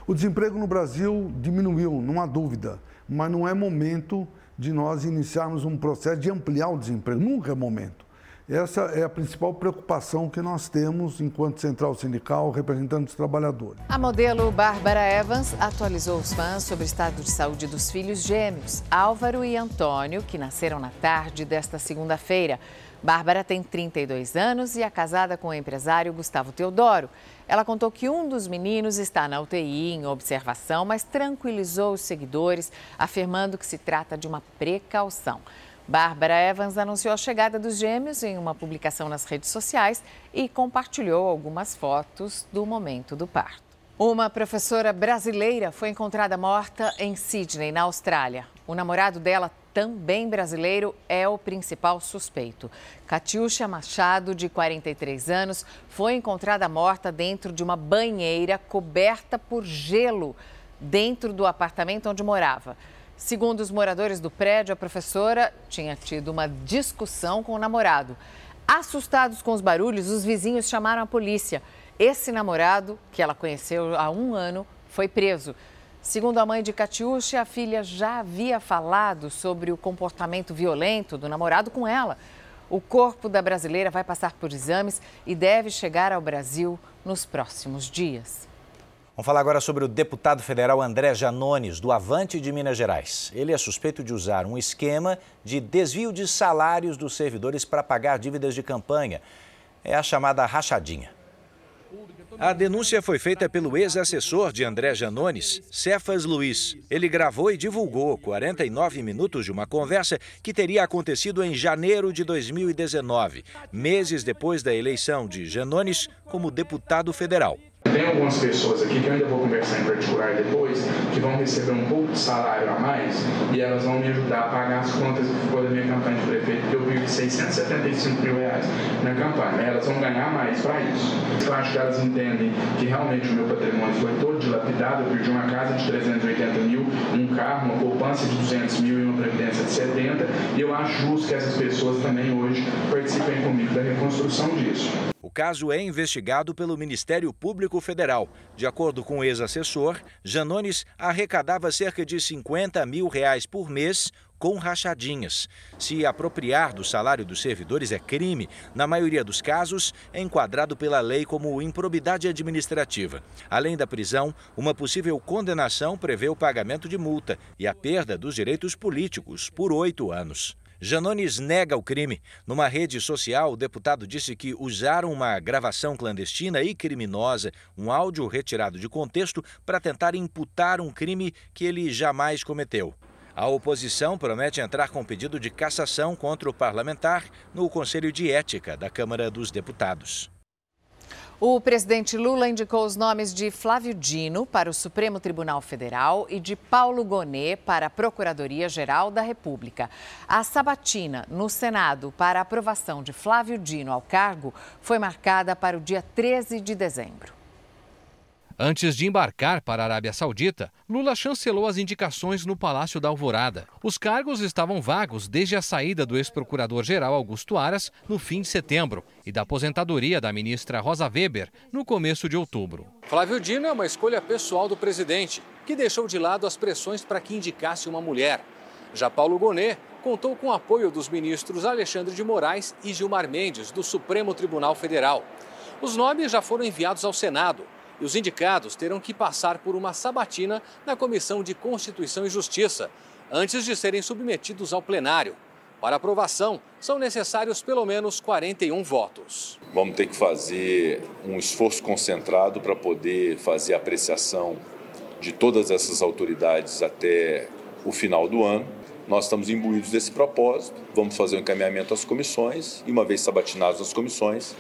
O desemprego no Brasil diminuiu, não há dúvida, mas não é momento de nós iniciarmos um processo de ampliar o desemprego. Nunca é momento. Essa é a principal preocupação que nós temos enquanto central sindical representando os trabalhadores. A modelo Bárbara Evans atualizou os fãs sobre o estado de saúde dos filhos gêmeos, Álvaro e Antônio, que nasceram na tarde desta segunda-feira. Bárbara tem 32 anos e é casada com o empresário Gustavo Teodoro. Ela contou que um dos meninos está na UTI em observação, mas tranquilizou os seguidores, afirmando que se trata de uma precaução. Bárbara Evans anunciou a chegada dos gêmeos em uma publicação nas redes sociais e compartilhou algumas fotos do momento do parto. Uma professora brasileira foi encontrada morta em Sydney, na Austrália. O namorado dela também brasileiro, é o principal suspeito. Catiúcha Machado, de 43 anos, foi encontrada morta dentro de uma banheira coberta por gelo dentro do apartamento onde morava. Segundo os moradores do prédio, a professora tinha tido uma discussão com o namorado. Assustados com os barulhos, os vizinhos chamaram a polícia. Esse namorado, que ela conheceu há um ano, foi preso. Segundo a mãe de Catiúcha, a filha já havia falado sobre o comportamento violento do namorado com ela. O corpo da brasileira vai passar por exames e deve chegar ao Brasil nos próximos dias. Vamos falar agora sobre o deputado federal André Janones, do Avante de Minas Gerais. Ele é suspeito de usar um esquema de desvio de salários dos servidores para pagar dívidas de campanha. É a chamada rachadinha. A denúncia foi feita pelo ex-assessor de André Janones, Cefas Luiz. Ele gravou e divulgou 49 minutos de uma conversa que teria acontecido em janeiro de 2019, meses depois da eleição de Janones como deputado federal. Tem algumas pessoas aqui que eu ainda vou conversar em particular depois, que vão receber um pouco de salário a mais e elas vão me ajudar a pagar as contas que ficou da minha campanha de prefeito, que eu perdi 675 mil reais na campanha. Elas vão ganhar mais para isso. Eu acho que elas entendem que realmente o meu patrimônio foi todo dilapidado. Eu perdi uma casa de 380 mil, um carro, uma poupança de 200 mil e uma previdência de 70. E eu acho justo que essas pessoas também hoje participem comigo da reconstrução disso. O caso é investigado pelo Ministério Público Federal. De acordo com o ex-assessor, Janones arrecadava cerca de 50 mil reais por mês com rachadinhas. Se apropriar do salário dos servidores é crime, na maioria dos casos é enquadrado pela lei como improbidade administrativa. Além da prisão, uma possível condenação prevê o pagamento de multa e a perda dos direitos políticos por oito anos. Janones nega o crime. Numa rede social, o deputado disse que usaram uma gravação clandestina e criminosa, um áudio retirado de contexto, para tentar imputar um crime que ele jamais cometeu. A oposição promete entrar com pedido de cassação contra o parlamentar no Conselho de Ética da Câmara dos Deputados. O presidente Lula indicou os nomes de Flávio Dino para o Supremo Tribunal Federal e de Paulo Gonet para a Procuradoria-Geral da República. A sabatina no Senado para a aprovação de Flávio Dino ao cargo foi marcada para o dia 13 de dezembro. Antes de embarcar para a Arábia Saudita, Lula chancelou as indicações no Palácio da Alvorada. Os cargos estavam vagos desde a saída do ex-procurador-geral Augusto Aras no fim de setembro e da aposentadoria da ministra Rosa Weber no começo de outubro. Flávio Dino é uma escolha pessoal do presidente, que deixou de lado as pressões para que indicasse uma mulher. Já Paulo Gonet contou com o apoio dos ministros Alexandre de Moraes e Gilmar Mendes, do Supremo Tribunal Federal. Os nomes já foram enviados ao Senado e os indicados terão que passar por uma sabatina na Comissão de Constituição e Justiça, antes de serem submetidos ao plenário. Para aprovação, são necessários pelo menos 41 votos. Vamos ter que fazer um esforço concentrado para poder fazer a apreciação de todas essas autoridades até o final do ano. Nós estamos imbuídos desse propósito, vamos fazer o um encaminhamento às comissões e, uma vez sabatinados as comissões,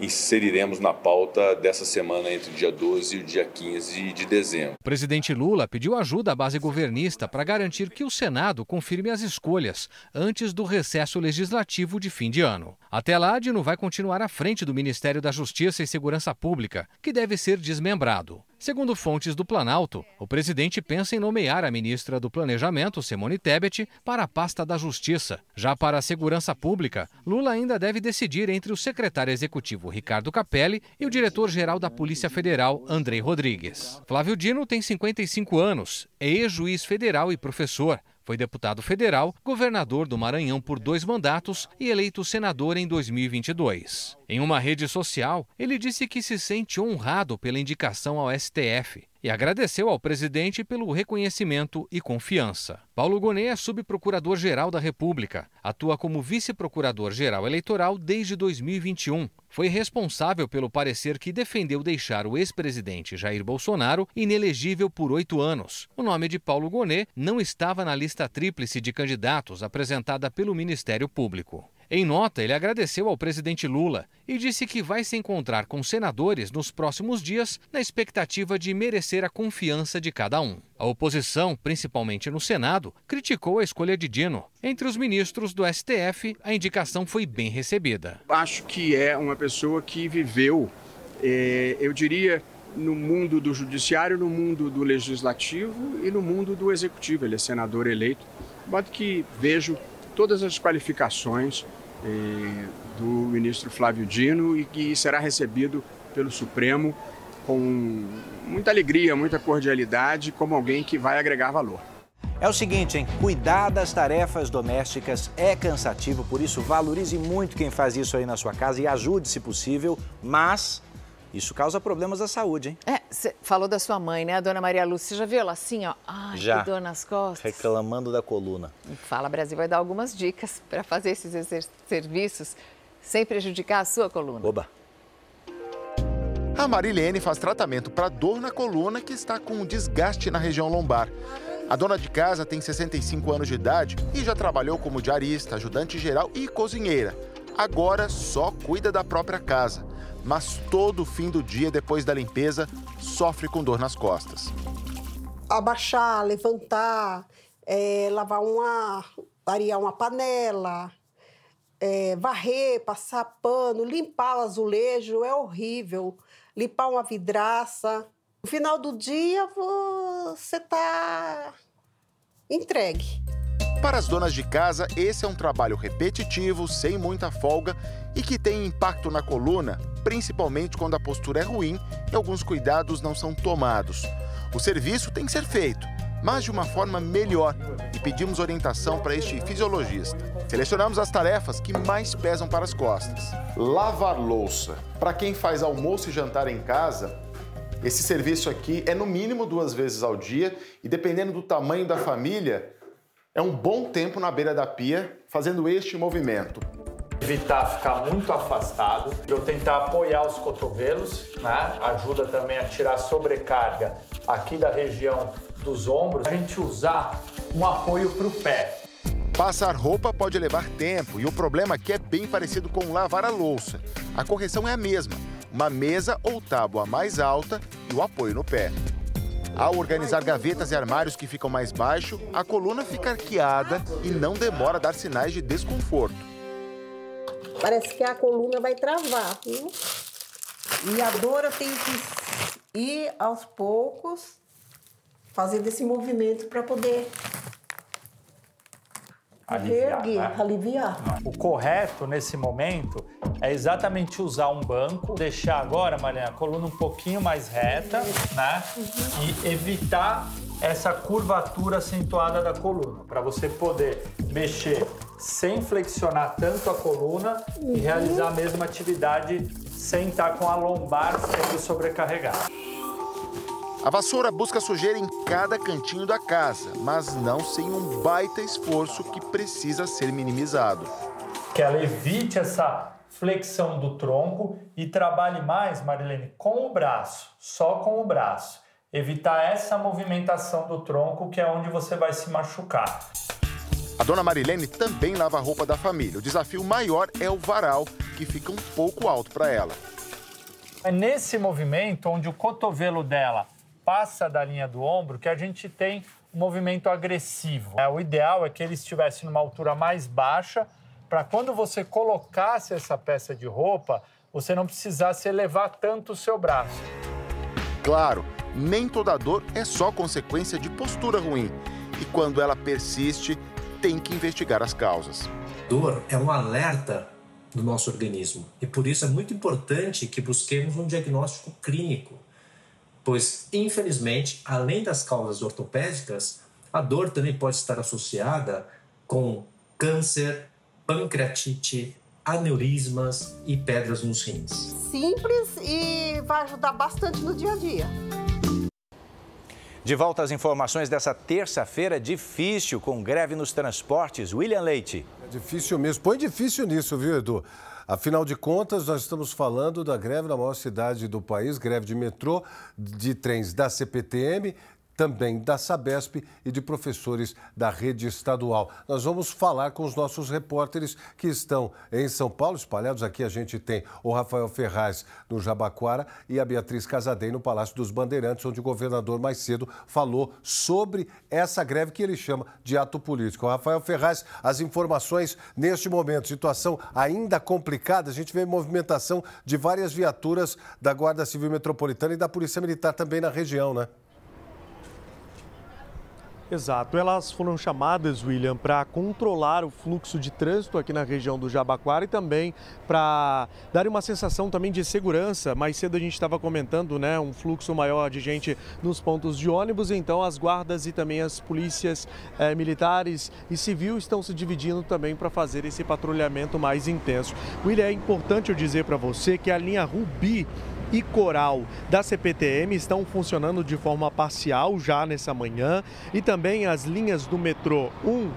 inseriremos na pauta dessa semana entre o dia 12 e o dia 15 de dezembro. O presidente Lula pediu ajuda à base governista para garantir que o Senado confirme as escolhas antes do recesso legislativo de fim de ano. Até lá, Dino vai continuar à frente do Ministério da Justiça e Segurança Pública, que deve ser desmembrado. Segundo fontes do Planalto, o presidente pensa em nomear a ministra do Planejamento, Simone Tebet, para a pasta da Justiça. Já para a Segurança Pública, Lula ainda deve decidir entre o secretário executivo Ricardo Capelli e o diretor-geral da Polícia Federal, Andrei Rodrigues. Flávio Dino tem 55 anos, é ex-juiz federal e professor. Foi deputado federal, governador do Maranhão por dois mandatos e eleito senador em 2022. Em uma rede social, ele disse que se sente honrado pela indicação ao STF e agradeceu ao presidente pelo reconhecimento e confiança. Paulo Gonet é subprocurador-geral da República. Atua como vice-procurador-geral eleitoral desde 2021. Foi responsável pelo parecer que defendeu deixar o ex-presidente Jair Bolsonaro inelegível por oito anos. O nome de Paulo Gonet não estava na lista tríplice de candidatos apresentada pelo Ministério Público. Em nota, ele agradeceu ao presidente Lula e disse que vai se encontrar com senadores nos próximos dias na expectativa de merecer a confiança de cada um. A oposição, principalmente no Senado, criticou a escolha de Dino. Entre os ministros do STF, a indicação foi bem recebida. Acho que é uma pessoa que viveu, eh, eu diria, no mundo do judiciário, no mundo do legislativo e no mundo do executivo. Ele é senador eleito. Modo que vejo todas as qualificações do ministro Flávio Dino e que será recebido pelo Supremo com muita alegria, muita cordialidade, como alguém que vai agregar valor. É o seguinte, hein? Cuidar das tarefas domésticas é cansativo, por isso valorize muito quem faz isso aí na sua casa e ajude se possível, mas isso causa problemas à saúde, hein? É, você falou da sua mãe, né, a dona Maria Lúcia? Você já viu ela assim, ó? Ai, Já. que dor nas costas. Reclamando da coluna. Fala Brasil vai dar algumas dicas para fazer esses serviços sem prejudicar a sua coluna. Oba! A Marilene faz tratamento para dor na coluna que está com um desgaste na região lombar. A dona de casa tem 65 anos de idade e já trabalhou como diarista, ajudante geral e cozinheira. Agora só cuida da própria casa, mas todo fim do dia depois da limpeza sofre com dor nas costas. abaixar, levantar, é, lavar uma, arear uma panela, é, varrer, passar pano, limpar o azulejo é horrível, limpar uma vidraça. No final do dia você tá entregue. Para as donas de casa, esse é um trabalho repetitivo, sem muita folga e que tem impacto na coluna, principalmente quando a postura é ruim e alguns cuidados não são tomados. O serviço tem que ser feito, mas de uma forma melhor e pedimos orientação para este fisiologista. Selecionamos as tarefas que mais pesam para as costas. Lavar louça. Para quem faz almoço e jantar em casa, esse serviço aqui é no mínimo duas vezes ao dia e dependendo do tamanho da família, é um bom tempo na beira da pia fazendo este movimento. Evitar ficar muito afastado, eu tentar apoiar os cotovelos, né? ajuda também a tirar a sobrecarga aqui da região dos ombros. A gente usar um apoio para o pé. Passar roupa pode levar tempo e o problema aqui é bem parecido com lavar a louça. A correção é a mesma: uma mesa ou tábua mais alta e o apoio no pé. Ao organizar gavetas e armários que ficam mais baixo, a coluna fica arqueada e não demora a dar sinais de desconforto. Parece que a coluna vai travar, viu? E a dor eu tenho que ir aos poucos, fazendo esse movimento para poder Aliviar, reerguer, né? aliviar. O correto nesse momento é exatamente usar um banco, deixar agora, Mariana, a coluna um pouquinho mais reta, né? E evitar essa curvatura acentuada da coluna, para você poder mexer sem flexionar tanto a coluna e realizar a mesma atividade sem estar com a lombar sendo sobrecarregada. A vassoura busca sujeira em cada cantinho da casa, mas não sem um baita esforço que precisa ser minimizado. que ela evite essa flexão do tronco e trabalhe mais, Marilene, com o braço, só com o braço. Evitar essa movimentação do tronco, que é onde você vai se machucar. A dona Marilene também lava a roupa da família. O desafio maior é o varal, que fica um pouco alto para ela. É nesse movimento, onde o cotovelo dela passa da linha do ombro, que a gente tem um movimento agressivo. É, o ideal é que ele estivesse numa altura mais baixa, para quando você colocasse essa peça de roupa, você não precisasse elevar tanto o seu braço. Claro, nem toda dor é só consequência de postura ruim. E quando ela persiste, tem que investigar as causas. Dor é um alerta do nosso organismo e por isso é muito importante que busquemos um diagnóstico clínico, pois infelizmente, além das causas ortopédicas, a dor também pode estar associada com câncer, pancreatite, aneurismas e pedras nos rins. Simples e vai ajudar bastante no dia a dia. De volta às informações dessa terça-feira difícil com greve nos transportes. William Leite. É difícil mesmo. Põe difícil nisso, viu, Edu? Afinal de contas, nós estamos falando da greve na maior cidade do país, greve de metrô, de trens da CPTM, também da Sabesp e de professores da rede estadual. Nós vamos falar com os nossos repórteres que estão em São Paulo, espalhados aqui. A gente tem o Rafael Ferraz no Jabaquara e a Beatriz Casadei no Palácio dos Bandeirantes, onde o governador mais cedo falou sobre essa greve que ele chama de ato político. Rafael Ferraz, as informações neste momento, situação ainda complicada. A gente vê movimentação de várias viaturas da Guarda Civil Metropolitana e da Polícia Militar também na região, né? Exato. Elas foram chamadas, William, para controlar o fluxo de trânsito aqui na região do Jabaquara e também para dar uma sensação também de segurança. Mais cedo a gente estava comentando, né, um fluxo maior de gente nos pontos de ônibus, então as guardas e também as polícias eh, militares e civil estão se dividindo também para fazer esse patrulhamento mais intenso. William, é importante eu dizer para você que a linha Rubi e Coral da CPTM estão funcionando de forma parcial já nessa manhã e também as linhas do metrô 1,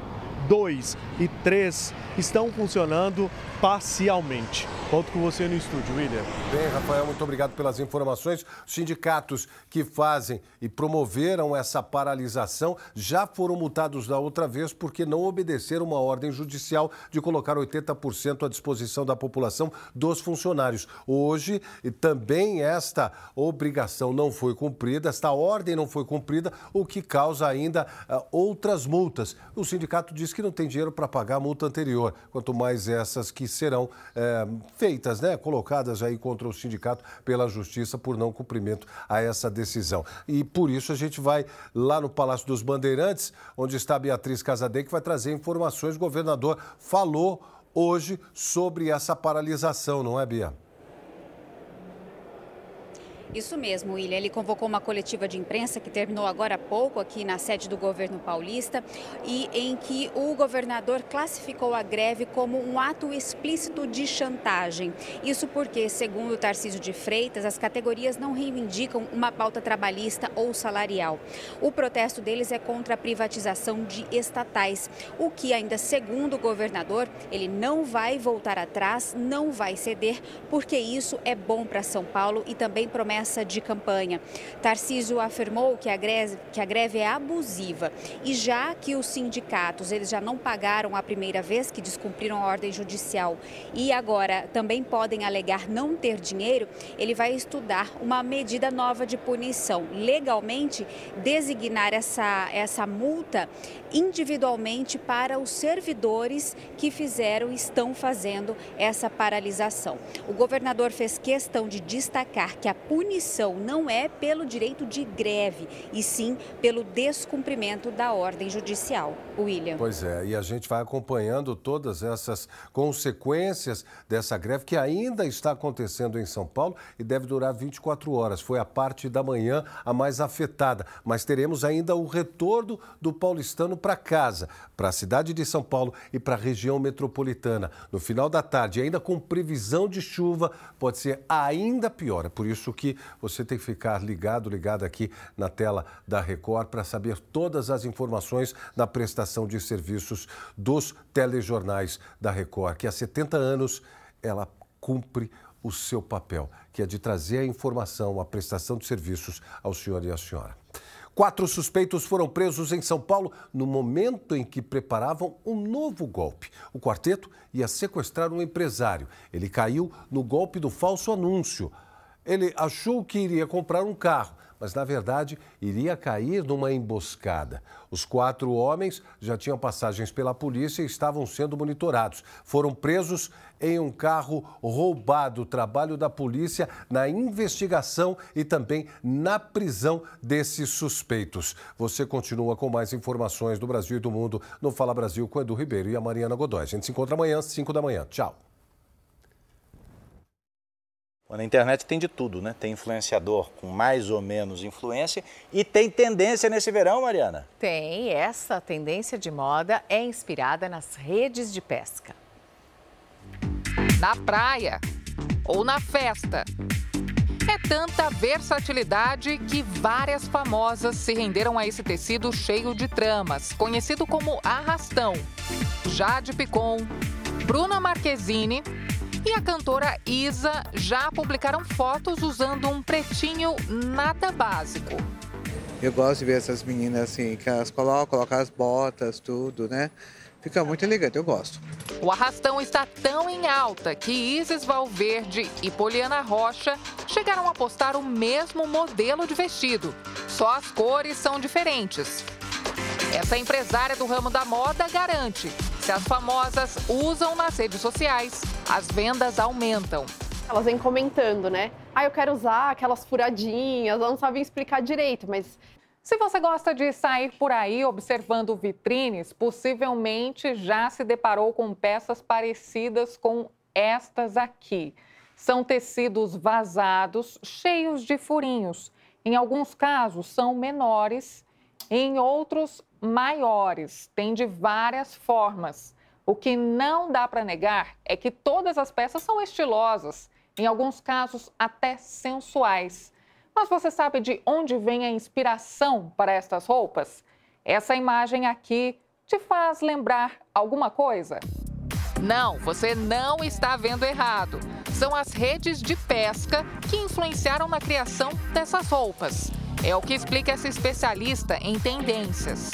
2 e 3 estão funcionando parcialmente. Volto com você no estúdio, William. Bem, Rafael, muito obrigado pelas informações. Os sindicatos que fazem e promoveram essa paralisação já foram multados da outra vez porque não obedeceram uma ordem judicial de colocar 80% à disposição da população dos funcionários. Hoje, também esta obrigação não foi cumprida, esta ordem não foi cumprida, o que causa ainda uh, outras multas. O sindicato diz que não tem dinheiro para pagar a multa anterior, quanto mais essas que serão é, feitas, né, colocadas aí contra o sindicato pela Justiça por não cumprimento a essa decisão. E por isso a gente vai lá no Palácio dos Bandeirantes, onde está Beatriz Casadei, que vai trazer informações. O governador falou hoje sobre essa paralisação, não é, Bia? Isso mesmo, William. Ele convocou uma coletiva de imprensa que terminou agora há pouco aqui na sede do governo paulista e em que o governador classificou a greve como um ato explícito de chantagem. Isso porque, segundo Tarcísio de Freitas, as categorias não reivindicam uma pauta trabalhista ou salarial. O protesto deles é contra a privatização de estatais, o que ainda segundo o governador, ele não vai voltar atrás, não vai ceder, porque isso é bom para São Paulo e também promete promessa de campanha. Tarcísio afirmou que a, greve, que a greve é abusiva e já que os sindicatos eles já não pagaram a primeira vez que descumpriram a ordem judicial e agora também podem alegar não ter dinheiro, ele vai estudar uma medida nova de punição. Legalmente, designar essa, essa multa individualmente para os servidores que fizeram e estão fazendo essa paralisação. O governador fez questão de destacar que a punição não é pelo direito de greve, e sim pelo descumprimento da ordem judicial. William. Pois é, e a gente vai acompanhando todas essas consequências dessa greve que ainda está acontecendo em São Paulo e deve durar 24 horas. Foi a parte da manhã a mais afetada, mas teremos ainda o retorno do paulistano para casa, para a cidade de São Paulo e para a região metropolitana. No final da tarde, ainda com previsão de chuva, pode ser ainda pior. É por isso que você tem que ficar ligado, ligado aqui na tela da Record para saber todas as informações da prestação de serviços dos telejornais da Record, que há 70 anos ela cumpre o seu papel, que é de trazer a informação, a prestação de serviços ao senhor e à senhora. Quatro suspeitos foram presos em São Paulo no momento em que preparavam um novo golpe. O quarteto ia sequestrar um empresário. Ele caiu no golpe do falso anúncio. Ele achou que iria comprar um carro, mas na verdade iria cair numa emboscada. Os quatro homens já tinham passagens pela polícia e estavam sendo monitorados. Foram presos em um carro roubado. Trabalho da polícia na investigação e também na prisão desses suspeitos. Você continua com mais informações do Brasil e do mundo no Fala Brasil com Edu Ribeiro e a Mariana Godoy. A gente se encontra amanhã às 5 da manhã. Tchau. Na internet tem de tudo, né? Tem influenciador com mais ou menos influência e tem tendência nesse verão, Mariana? Tem. Essa tendência de moda é inspirada nas redes de pesca. Na praia ou na festa. É tanta versatilidade que várias famosas se renderam a esse tecido cheio de tramas, conhecido como arrastão. Jade Picon, Bruna Marquezine e a cantora Isa já publicaram fotos usando um pretinho nada básico. Eu gosto de ver essas meninas assim, que elas colocam, colocam as botas, tudo, né? Fica muito elegante, eu gosto. O arrastão está tão em alta que Isis Valverde e Poliana Rocha chegaram a postar o mesmo modelo de vestido. Só as cores são diferentes. Essa empresária do ramo da moda garante: se as famosas usam nas redes sociais, as vendas aumentam. Elas vêm comentando, né? Ah, eu quero usar aquelas furadinhas, elas não sabem explicar direito, mas Se você gosta de sair por aí observando vitrines, possivelmente já se deparou com peças parecidas com estas aqui. São tecidos vazados, cheios de furinhos. Em alguns casos, são menores, em outros, maiores. Tem de várias formas. O que não dá para negar é que todas as peças são estilosas, em alguns casos, até sensuais. Mas você sabe de onde vem a inspiração para estas roupas? Essa imagem aqui te faz lembrar alguma coisa? Não, você não está vendo errado. São as redes de pesca que influenciaram na criação dessas roupas. É o que explica essa especialista em tendências.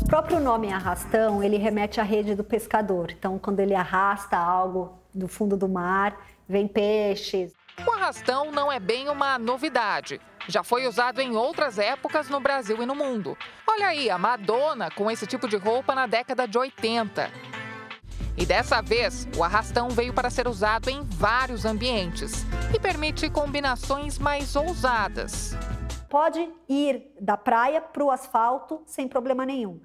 O próprio nome arrastão, ele remete à rede do pescador. Então, quando ele arrasta algo do fundo do mar, vem peixes. O arrastão não é bem uma novidade. Já foi usado em outras épocas no Brasil e no mundo. Olha aí, a Madonna com esse tipo de roupa na década de 80. E dessa vez, o arrastão veio para ser usado em vários ambientes e permite combinações mais ousadas. Pode ir da praia para o asfalto sem problema nenhum.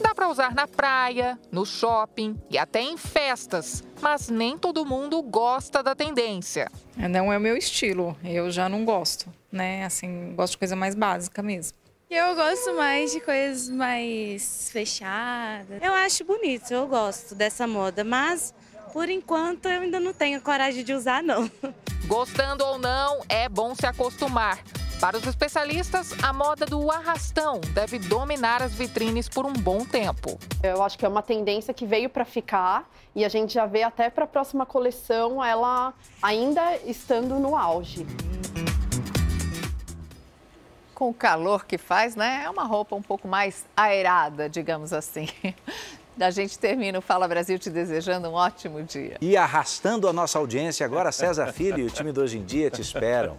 Dá para usar na praia, no shopping e até em festas, mas nem todo mundo gosta da tendência. Não é o meu estilo, eu já não gosto, né? Assim, gosto de coisa mais básica mesmo. Eu gosto mais de coisas mais fechadas. Eu acho bonito, eu gosto dessa moda, mas por enquanto eu ainda não tenho coragem de usar, não. <laughs> Gostando ou não, é bom se acostumar. Para os especialistas, a moda do arrastão deve dominar as vitrines por um bom tempo. Eu acho que é uma tendência que veio para ficar e a gente já vê até para a próxima coleção ela ainda estando no auge. Com o calor que faz, né? É uma roupa um pouco mais aerada, digamos assim. A gente termina o Fala Brasil te desejando um ótimo dia. E arrastando a nossa audiência agora, César Filho e o time do Hoje em Dia te esperam.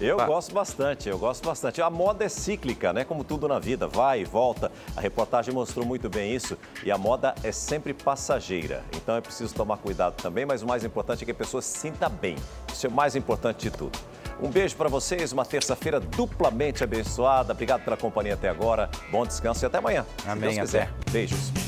Eu gosto bastante, eu gosto bastante. A moda é cíclica, né? Como tudo na vida, vai e volta. A reportagem mostrou muito bem isso. E a moda é sempre passageira. Então é preciso tomar cuidado também, mas o mais importante é que a pessoa se sinta bem. Isso é o mais importante de tudo. Um beijo para vocês, uma terça-feira duplamente abençoada. Obrigado pela companhia até agora. Bom descanso e até amanhã. Amém. Se Deus quiser. Beijos.